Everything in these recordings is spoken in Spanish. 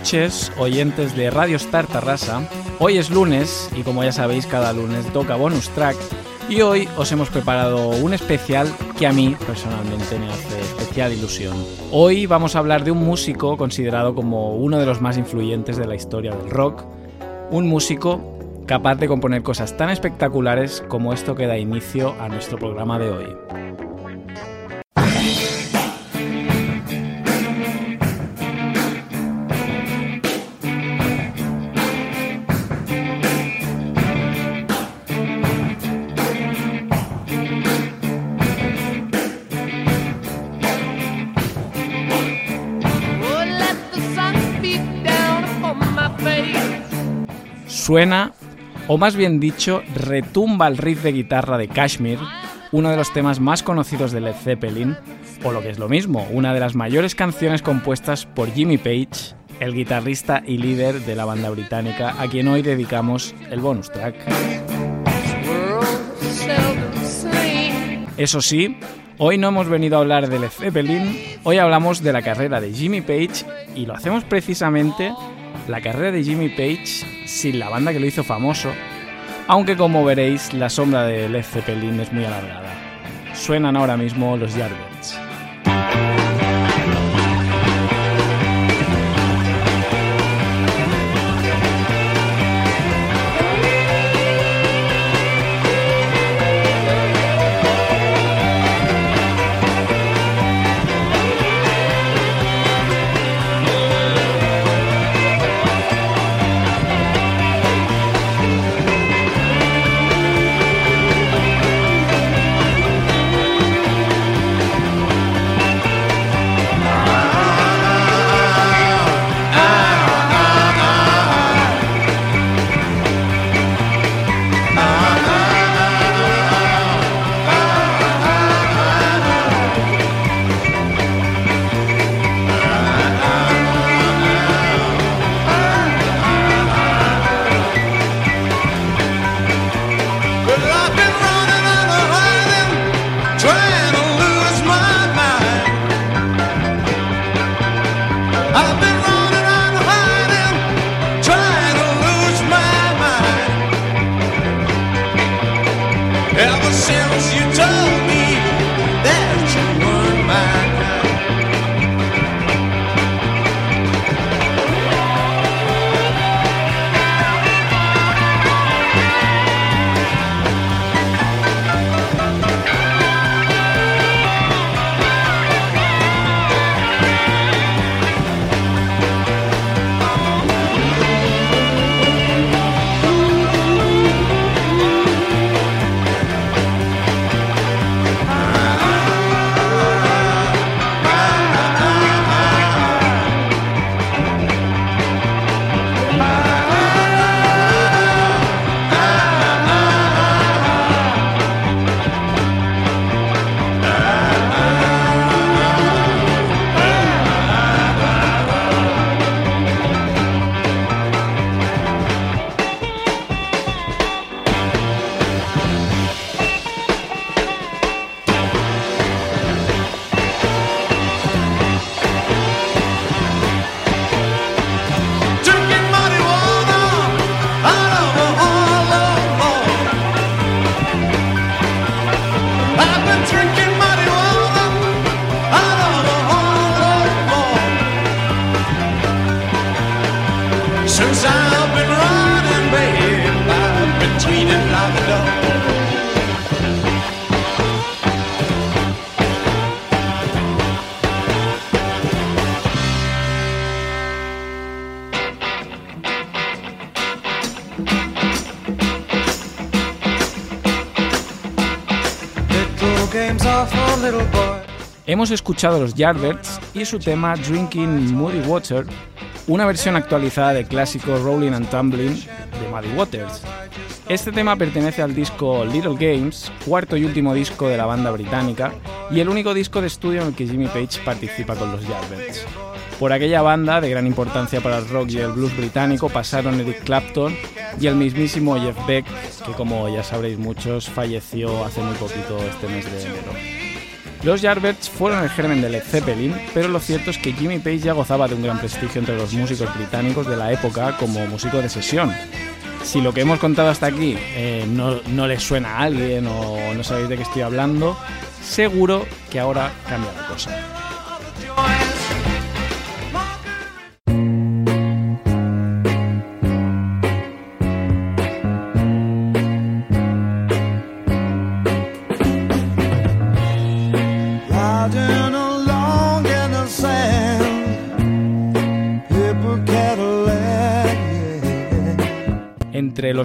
noches, oyentes de Radio Star Tarrasa. Hoy es lunes y como ya sabéis, cada lunes toca bonus track. Y hoy os hemos preparado un especial que a mí personalmente me hace especial ilusión. Hoy vamos a hablar de un músico considerado como uno de los más influyentes de la historia del rock. Un músico capaz de componer cosas tan espectaculares como esto que da inicio a nuestro programa de hoy. Suena, o más bien dicho, retumba el riff de guitarra de Kashmir, uno de los temas más conocidos de Led Zeppelin, o lo que es lo mismo, una de las mayores canciones compuestas por Jimmy Page, el guitarrista y líder de la banda británica, a quien hoy dedicamos el bonus track. Eso sí, hoy no hemos venido a hablar de Led Zeppelin, hoy hablamos de la carrera de Jimmy Page y lo hacemos precisamente la carrera de Jimmy Page sin la banda que lo hizo famoso, aunque como veréis la sombra de Led Zeppelin es muy alargada. Suenan ahora mismo los Yardbirds. Hemos escuchado los Yardbirds y su tema Drinking Muddy Water, una versión actualizada del clásico Rolling and Tumbling de Muddy Waters. Este tema pertenece al disco Little Games, cuarto y último disco de la banda británica, y el único disco de estudio en el que Jimmy Page participa con los Yardbirds. Por aquella banda, de gran importancia para el rock y el blues británico, pasaron Eric Clapton y el mismísimo Jeff Beck, que como ya sabréis muchos, falleció hace muy poquito este mes de enero. Los Yardbirds fueron el germen de Led Zeppelin, pero lo cierto es que Jimmy Page ya gozaba de un gran prestigio entre los músicos británicos de la época como músico de sesión. Si lo que hemos contado hasta aquí eh, no, no les suena a alguien o no sabéis de qué estoy hablando, seguro que ahora cambia la cosa.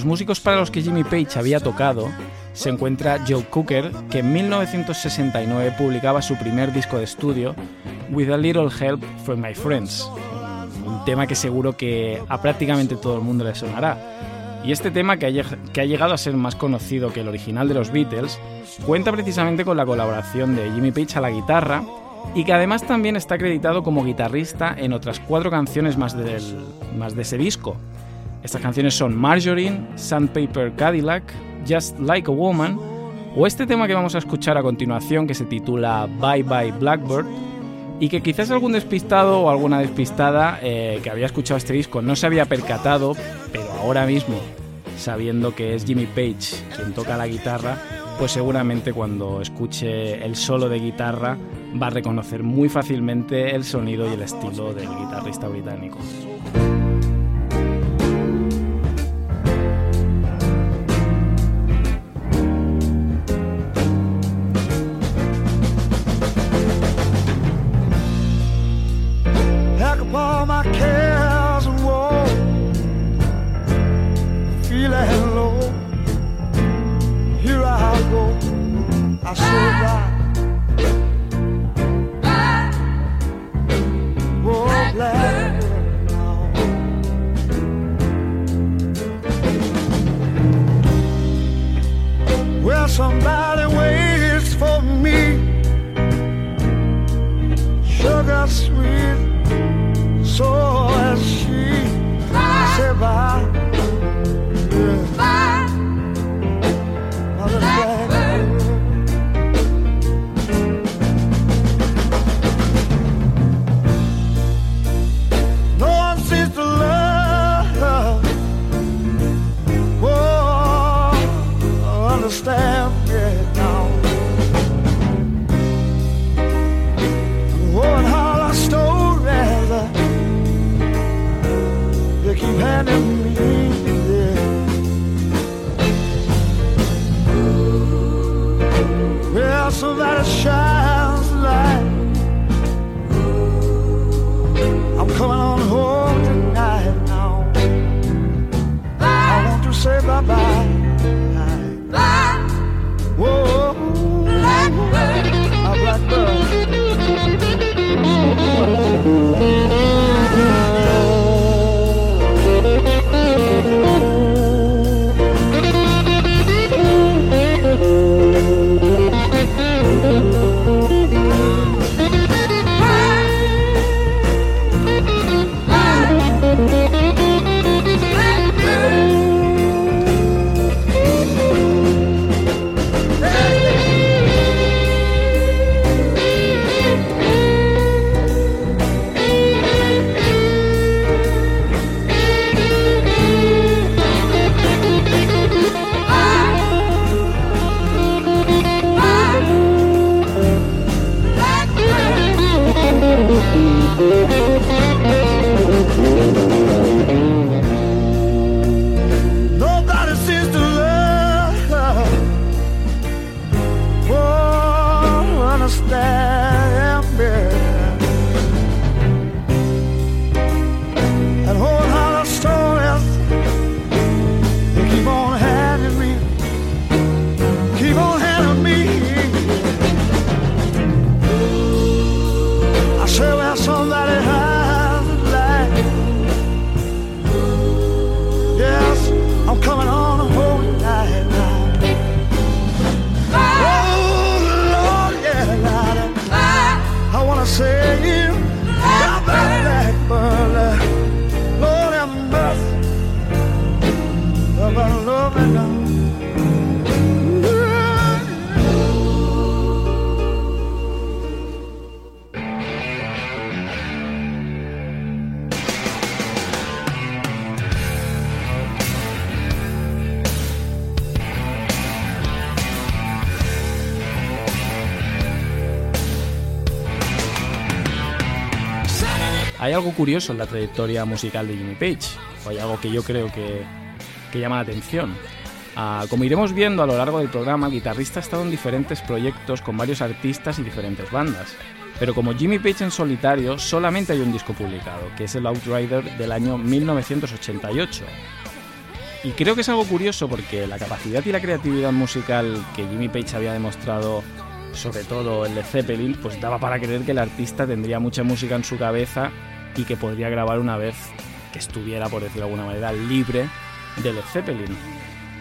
Músicos para los que Jimmy Page había tocado se encuentra Joe Cooker, que en 1969 publicaba su primer disco de estudio, With a Little Help from My Friends, un tema que seguro que a prácticamente todo el mundo le sonará. Y este tema, que ha, llegado a ser más conocido que el original de los Beatles, cuenta precisamente con la colaboración de Jimmy Page a la guitarra y que además también está acreditado como guitarrista en otras cuatro canciones más de ese disco, estas canciones son Marjorie, Sandpaper Cadillac, Just Like a Woman o este tema que vamos a escuchar a continuación que se titula Bye Bye Blackbird y que quizás algún despistado o alguna despistada eh, que había escuchado este disco no se había percatado, pero ahora mismo, sabiendo que es Jimmy Page quien toca la guitarra, pues seguramente cuando escuche el solo de guitarra va a reconocer muy fácilmente el sonido y el estilo del guitarrista británico. All my came. Curioso en la trayectoria musical de Jimmy Page, hay algo que yo creo que, llama la atención. Ah, como iremos viendo a lo largo del programa, el guitarrista ha estado en diferentes proyectos con varios artistas y diferentes bandas. Pero como Jimmy Page en solitario, solamente hay un disco publicado, que es el Outrider del año 1988. Y creo que es algo curioso porque la capacidad y la creatividad musical que Jimmy Page había demostrado, sobre todo en Led Zeppelin, pues daba para creer que el artista tendría mucha música en su cabeza y que podría grabar una vez que estuviera, por decirlo de alguna manera, libre de Led Zeppelin.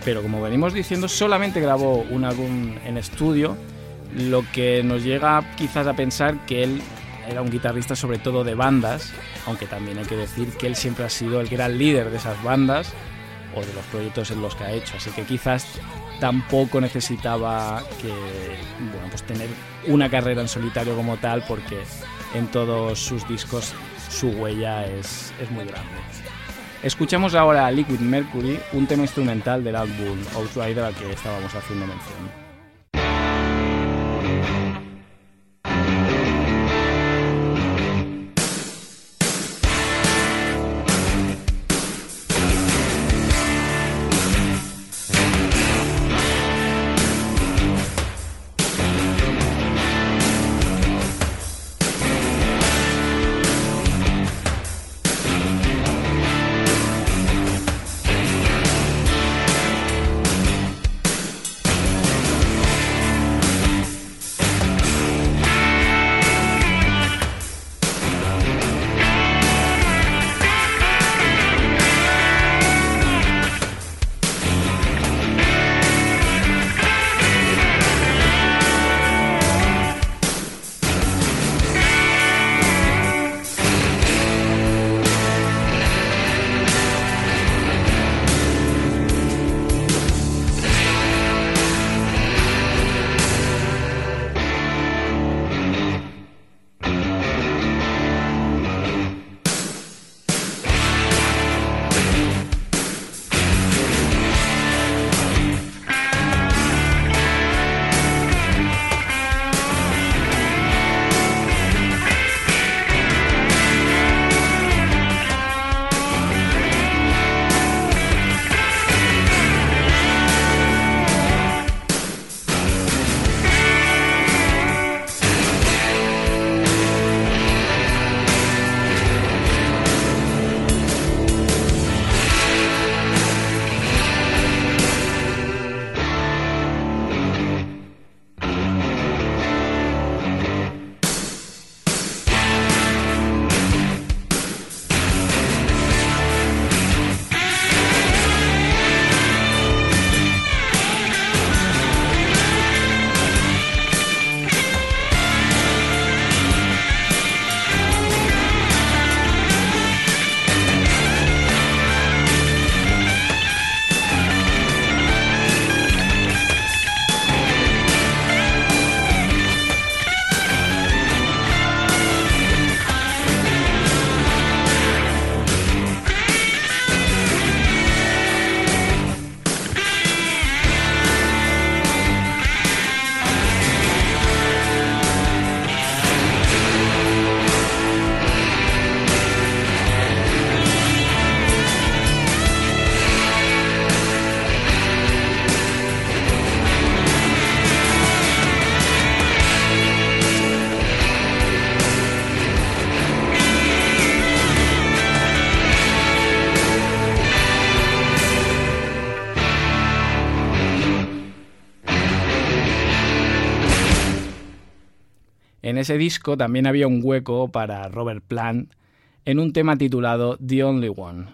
Pero como venimos diciendo, solamente grabó un álbum en estudio lo que nos llega quizás a pensar que él era un guitarrista sobre todo de bandas, aunque también hay que decir que él siempre ha sido el gran líder de esas bandas o de los proyectos en los que ha hecho, así que quizás tampoco necesitaba que bueno, pues tener una carrera en solitario como tal porque en todos sus discos su huella es, es muy grande. Escuchamos ahora Liquid Mercury, un tema instrumental del álbum Outrider al que estábamos haciendo mención. En ese disco también había un hueco para Robert Plant en un tema titulado The Only One.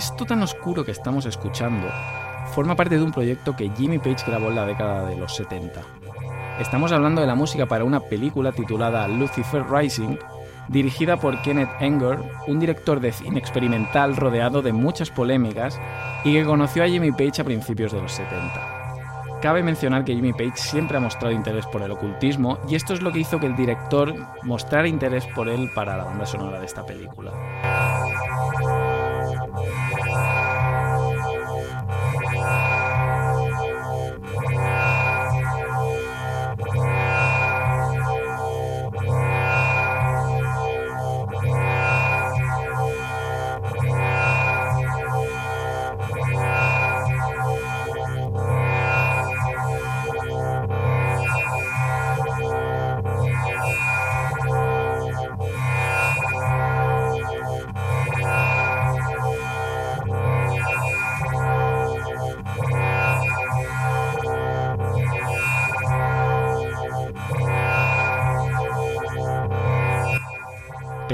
Esto tan oscuro que estamos escuchando forma parte de un proyecto que Jimmy Page grabó en la década de los 70. Estamos hablando de la música para una película titulada Lucifer Rising, dirigida por Kenneth Enger, un director de cine experimental rodeado de muchas polémicas y que conoció a Jimmy Page a principios de los 70. Cabe mencionar que Jimmy Page siempre ha mostrado interés por el ocultismo y esto es lo que hizo que el director mostrara interés por él para la banda sonora de esta película.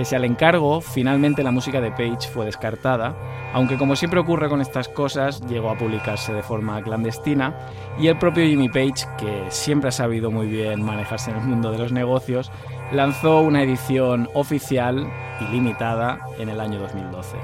Pese al encargo, finalmente la música de Page fue descartada, aunque como siempre ocurre con estas cosas, llegó a publicarse de forma clandestina y el propio Jimmy Page, que siempre ha sabido muy bien manejarse en el mundo de los negocios, lanzó una edición oficial y limitada en el año 2012.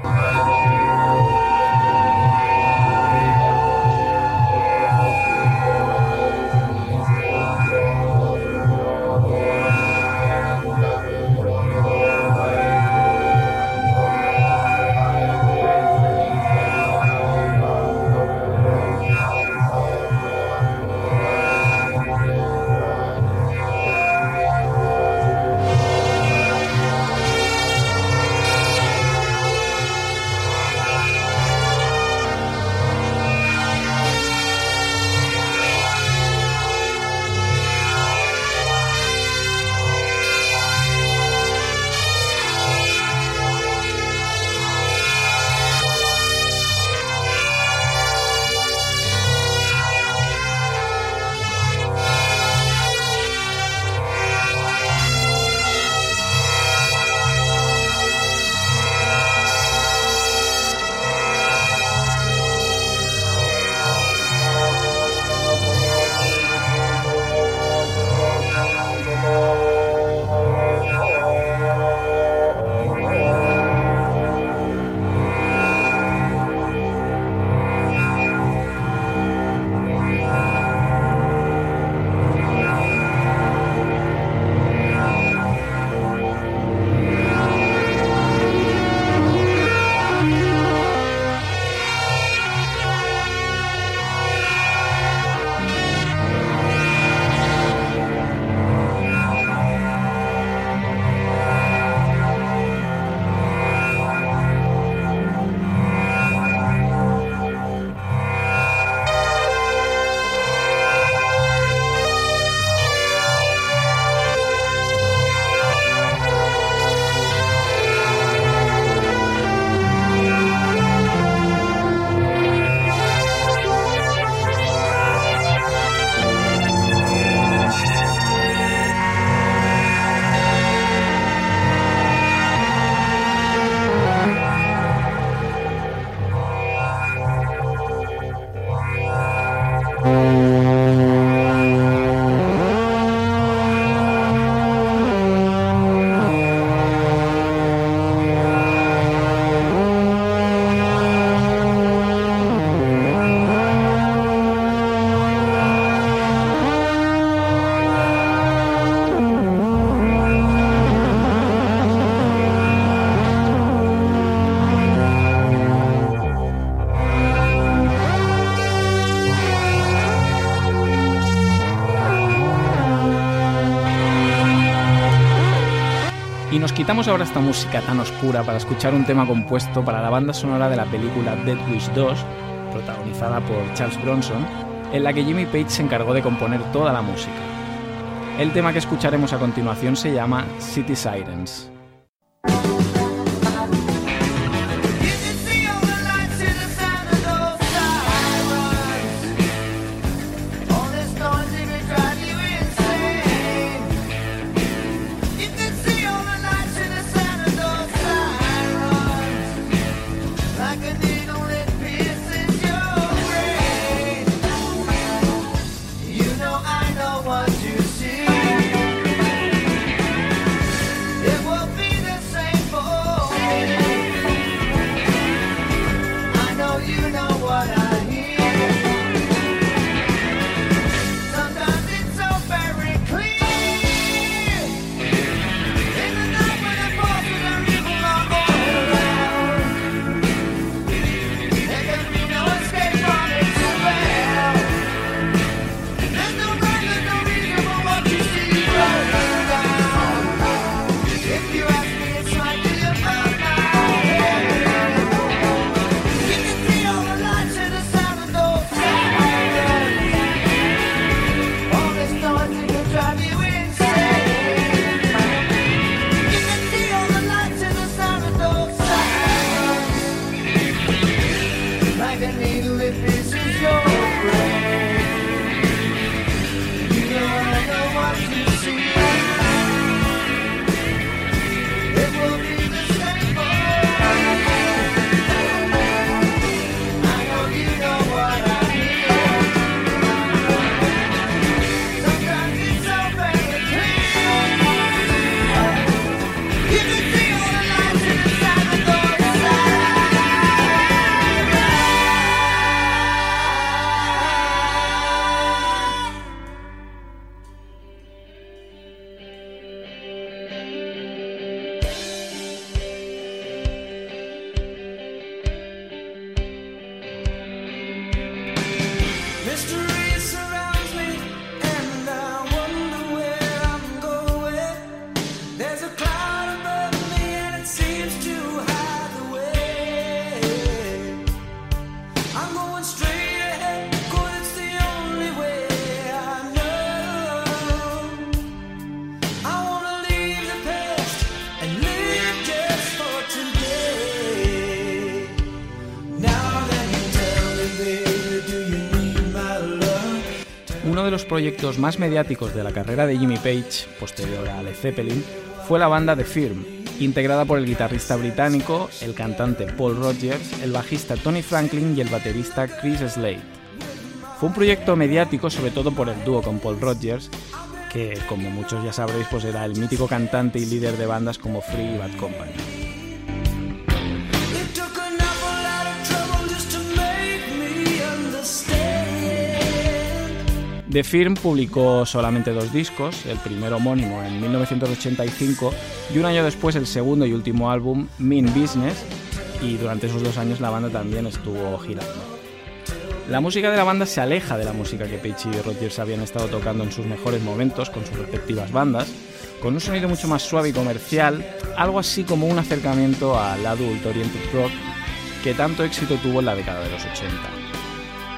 Quitamos ahora esta música tan oscura para escuchar un tema compuesto para la banda sonora de la película Dead Wish 2, protagonizada por Charles Bronson, en la que Jimmy Page se encargó de componer toda la música. El tema que escucharemos a continuación se llama City Sirens. one. Proyectos más mediáticos de la carrera de Jimmy Page, posterior a Led Zeppelin, fue la banda The Firm, integrada por el guitarrista británico, el cantante Paul Rogers, el bajista Tony Franklin y el baterista Chris Slade. Fue un proyecto mediático sobre todo por el dúo con Paul Rogers, que como muchos ya sabréis pues era el mítico cantante y líder de bandas como Free y Bad Company. The Firm publicó solamente dos discos, el primero homónimo en 1985 y un año después el segundo y último álbum, Mean Business, y durante esos dos años la banda también estuvo girando. La música de la banda se aleja de la música que Page y Rodgers habían estado tocando en sus mejores momentos con sus respectivas bandas, con un sonido mucho más suave y comercial, algo así como un acercamiento al adult oriented rock que tanto éxito tuvo en la década de los 80.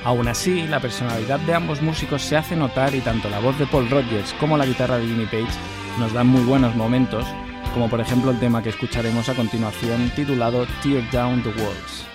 Aún así, la personalidad de ambos músicos se hace notar y tanto la voz de Paul Rodgers como la guitarra de Jimmy Page nos dan muy buenos momentos, como por ejemplo el tema que escucharemos a continuación titulado Tear Down the Walls.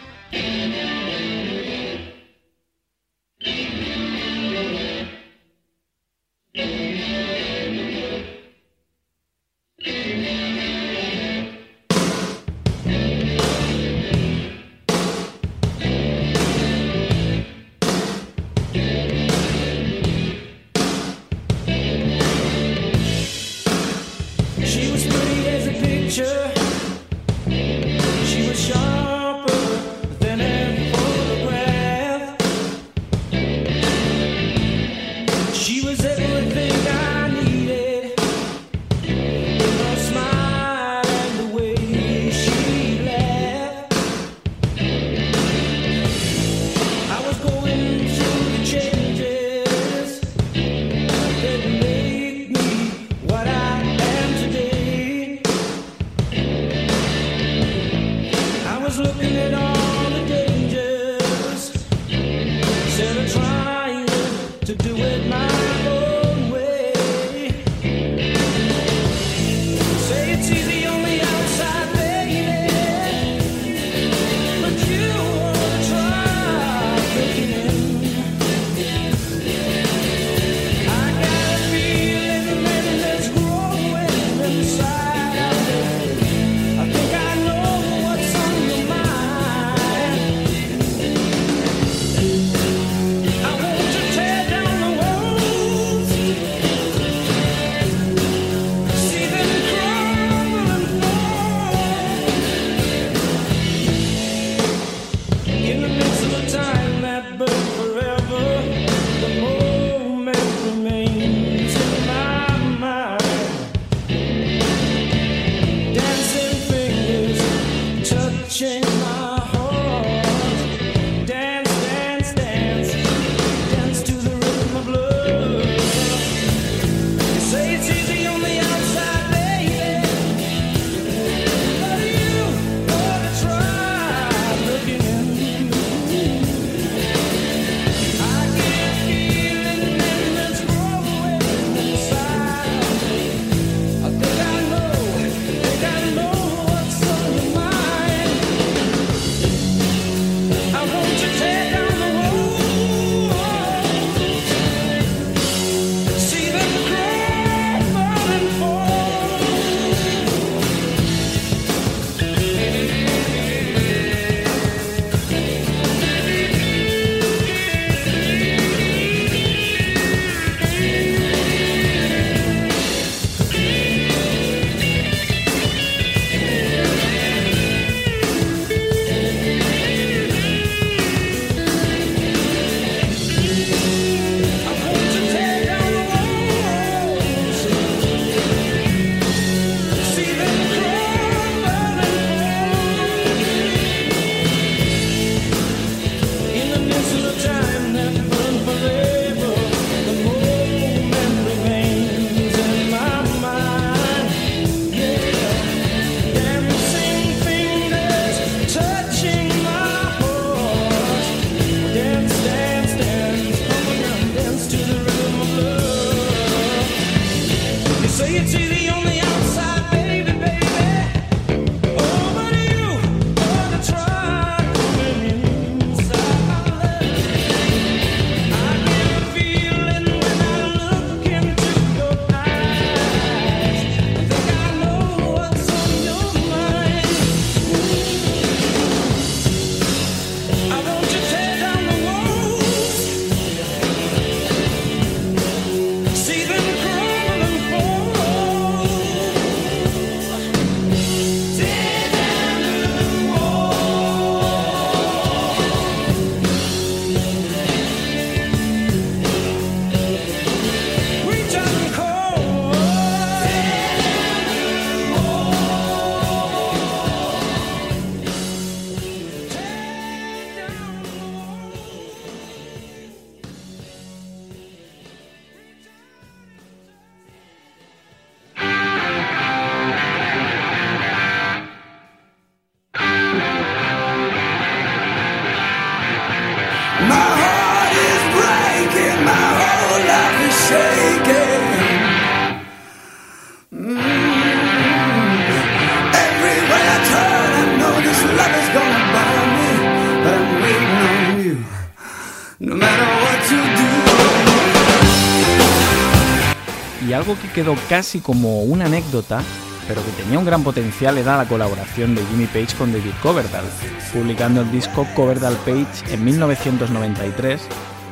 Quedó casi como una anécdota, pero que tenía un gran potencial era la colaboración de Jimmy Page con David Coverdale, publicando el disco Coverdale Page en 1993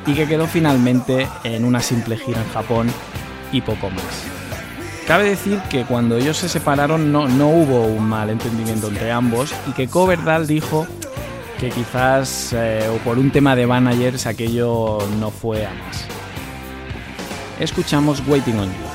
y que quedó finalmente en una simple gira en Japón y poco más. Cabe decir que cuando ellos se separaron no, no hubo un mal entendimiento entre ambos y que Coverdale dijo que quizás eh, o por un tema de managers aquello no fue a más. Escuchamos Waiting on You.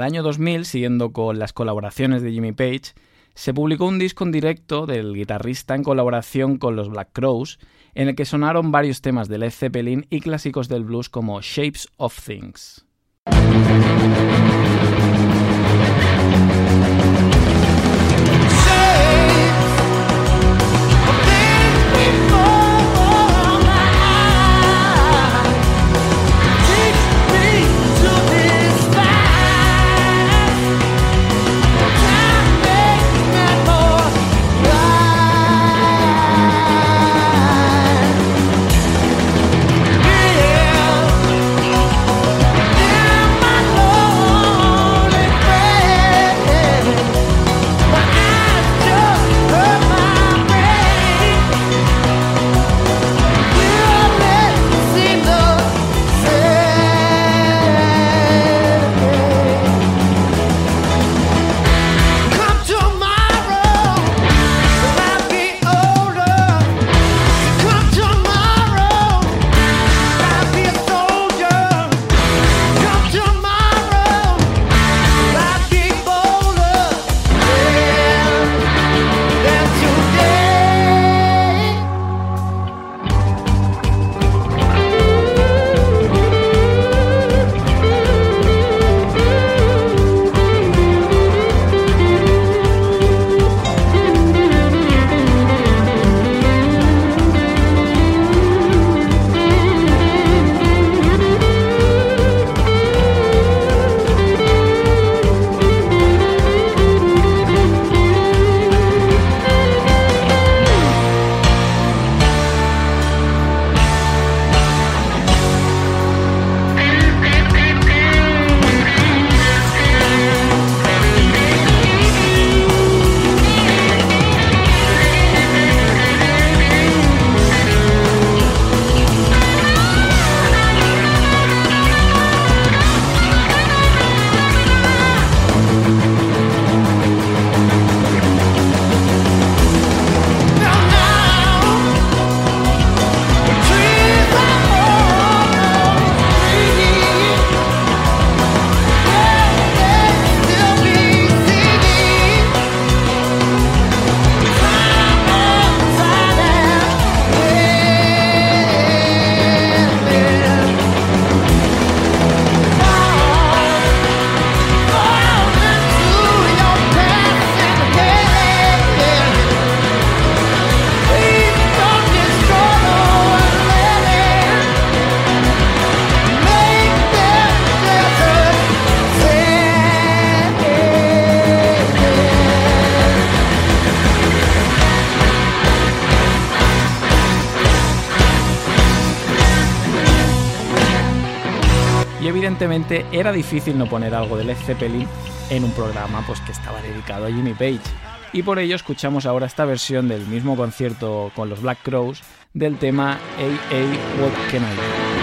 El año 2000, siguiendo con las colaboraciones de Jimmy Page, se publicó un disco en directo del guitarrista en colaboración con los Black Crows, en el que sonaron varios temas de Led Zeppelin y clásicos del blues como Shapes of Things. Evidentemente era difícil no poner algo de Led Zeppelin en un programa pues, que estaba dedicado a Jimmy Page. Y por ello escuchamos ahora esta versión del mismo concierto con los Black Crows del tema AA What Can I Do.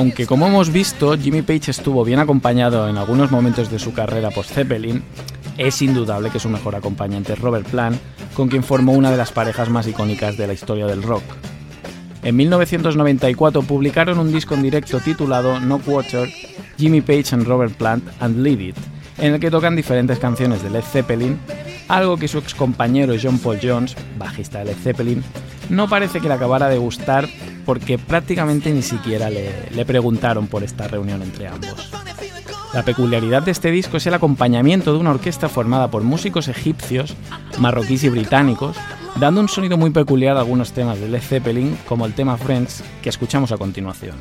Aunque como hemos visto, Jimmy Page estuvo bien acompañado en algunos momentos de su carrera post-Zeppelin, es indudable que su mejor acompañante es Robert Plant, con quien formó una de las parejas más icónicas de la historia del rock. En 1994 publicaron un disco en directo titulado No Water, Jimmy Page and Robert Plant and Lead It, en el que tocan diferentes canciones de Led Zeppelin, algo que su ex compañero John Paul Jones, bajista de Led Zeppelin, no parece que le acabara de gustar porque prácticamente ni siquiera le, preguntaron por esta reunión entre ambos. La peculiaridad de este disco es el acompañamiento de una orquesta formada por músicos egipcios, marroquíes y británicos, dando un sonido muy peculiar a algunos temas de Led Zeppelin, como el tema Friends, que escuchamos a continuación.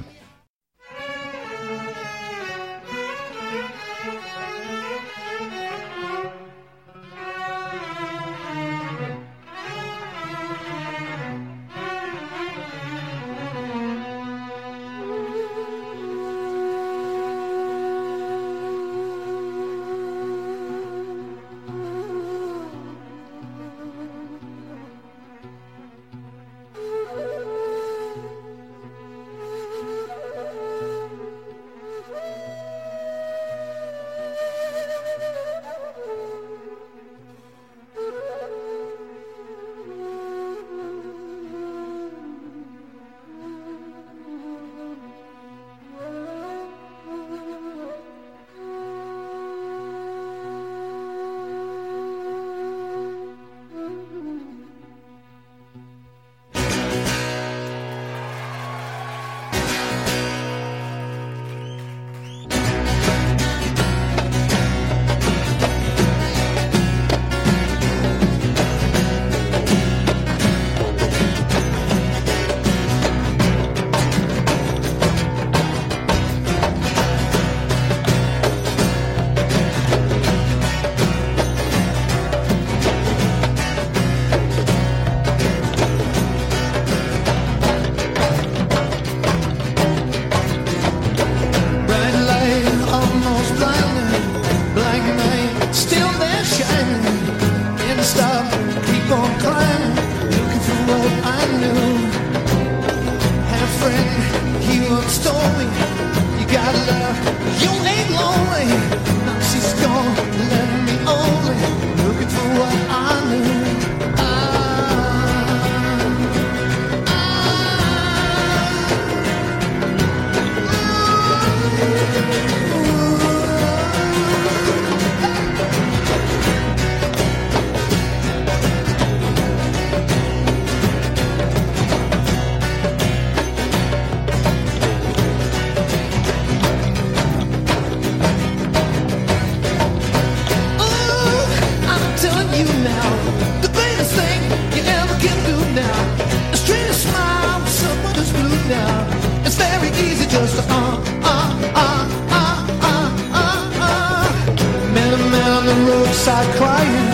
start crying.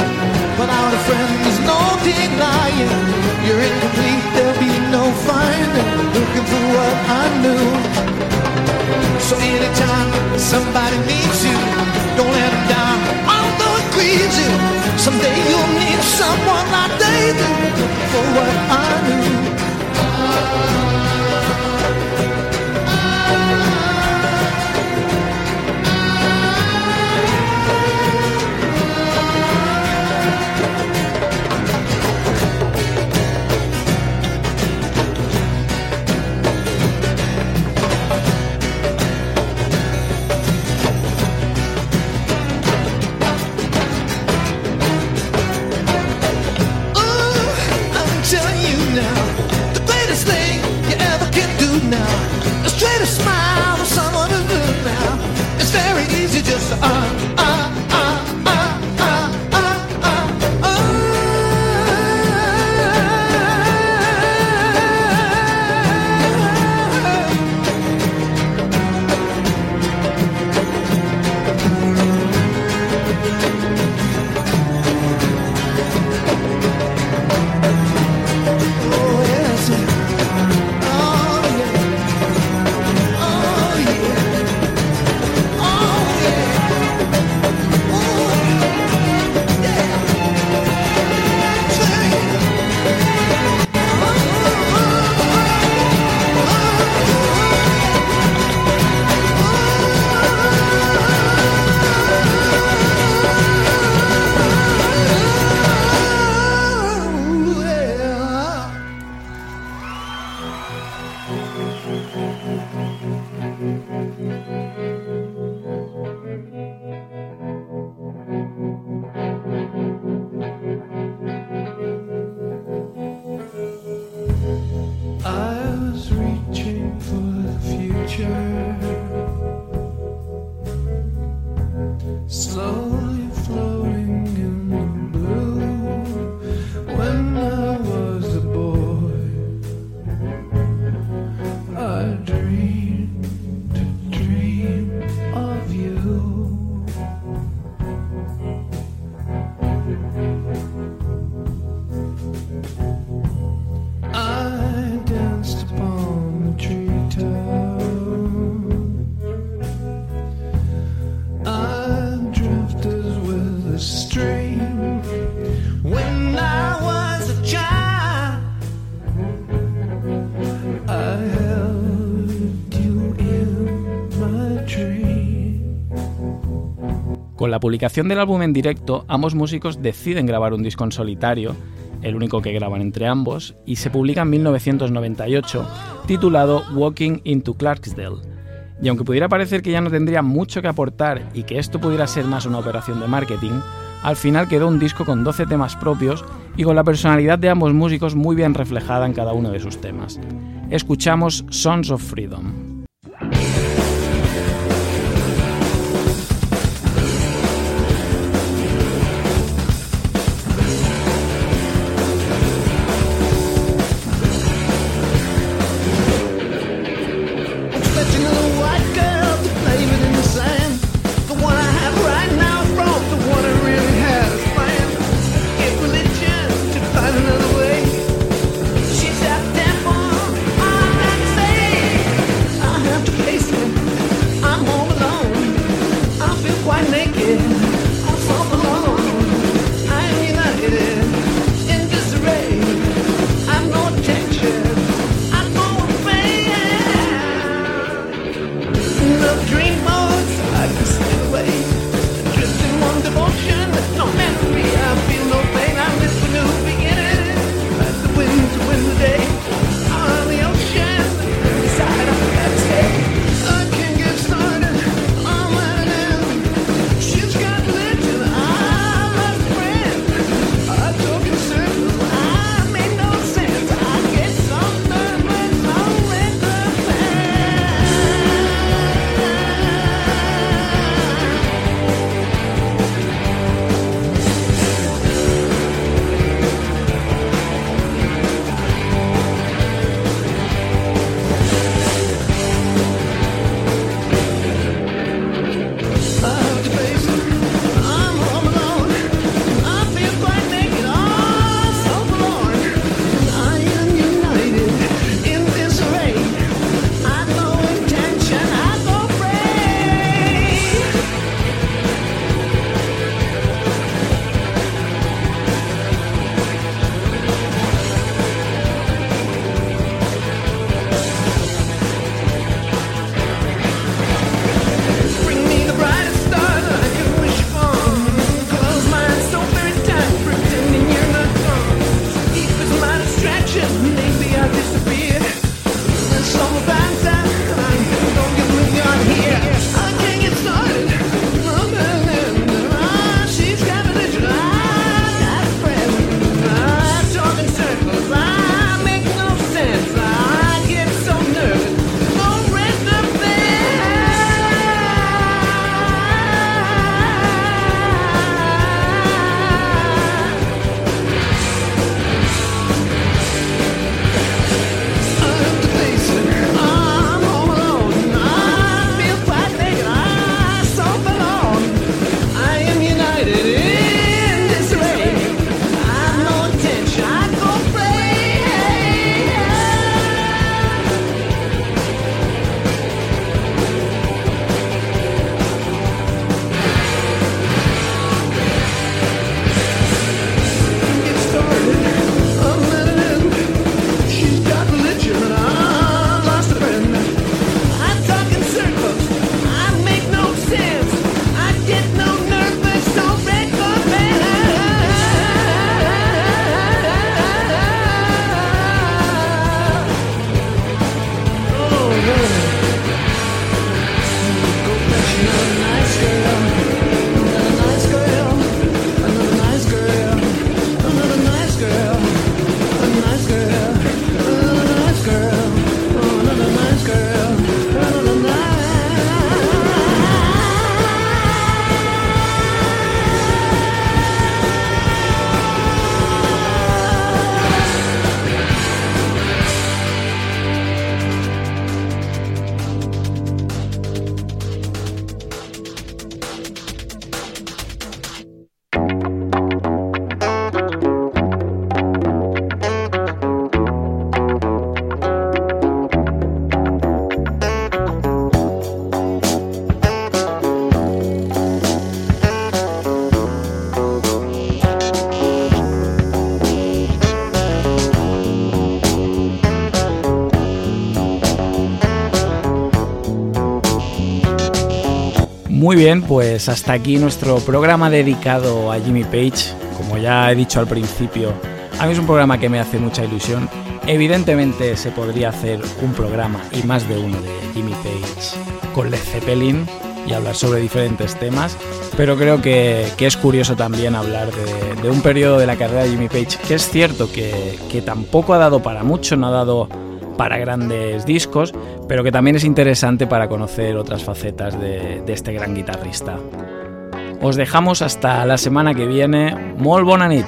But out friend, friends, no denying. You're incomplete, there'll be no finding. Looking for what I knew. So anytime somebody needs you, don't let them down. Although it grieves you, someday you'll need someone like David for what I knew. Con la publicación del álbum en directo, ambos músicos deciden grabar un disco en solitario, el único que graban entre ambos, y se publica en 1998, titulado Walking into Clarksdale. Y aunque pudiera parecer que ya no tendría mucho que aportar y que esto pudiera ser más una operación de marketing, al final quedó un disco con 12 temas propios y con la personalidad de ambos músicos muy bien reflejada en cada uno de sus temas. Escuchamos Sons of Freedom. Bien, pues hasta aquí nuestro programa dedicado a Jimmy Page. Como ya he dicho al principio, a mí es un programa que me hace mucha ilusión. Evidentemente se podría hacer un programa y más de uno de Jimmy Page con Led Zeppelin y hablar sobre diferentes temas, pero creo que, es curioso también hablar de, un periodo de la carrera de Jimmy Page que es cierto que, tampoco ha dado para mucho, no ha dado para grandes discos, pero que también es interesante para conocer otras facetas de, este gran guitarrista. Os dejamos hasta la semana que viene. Mol Bonanit.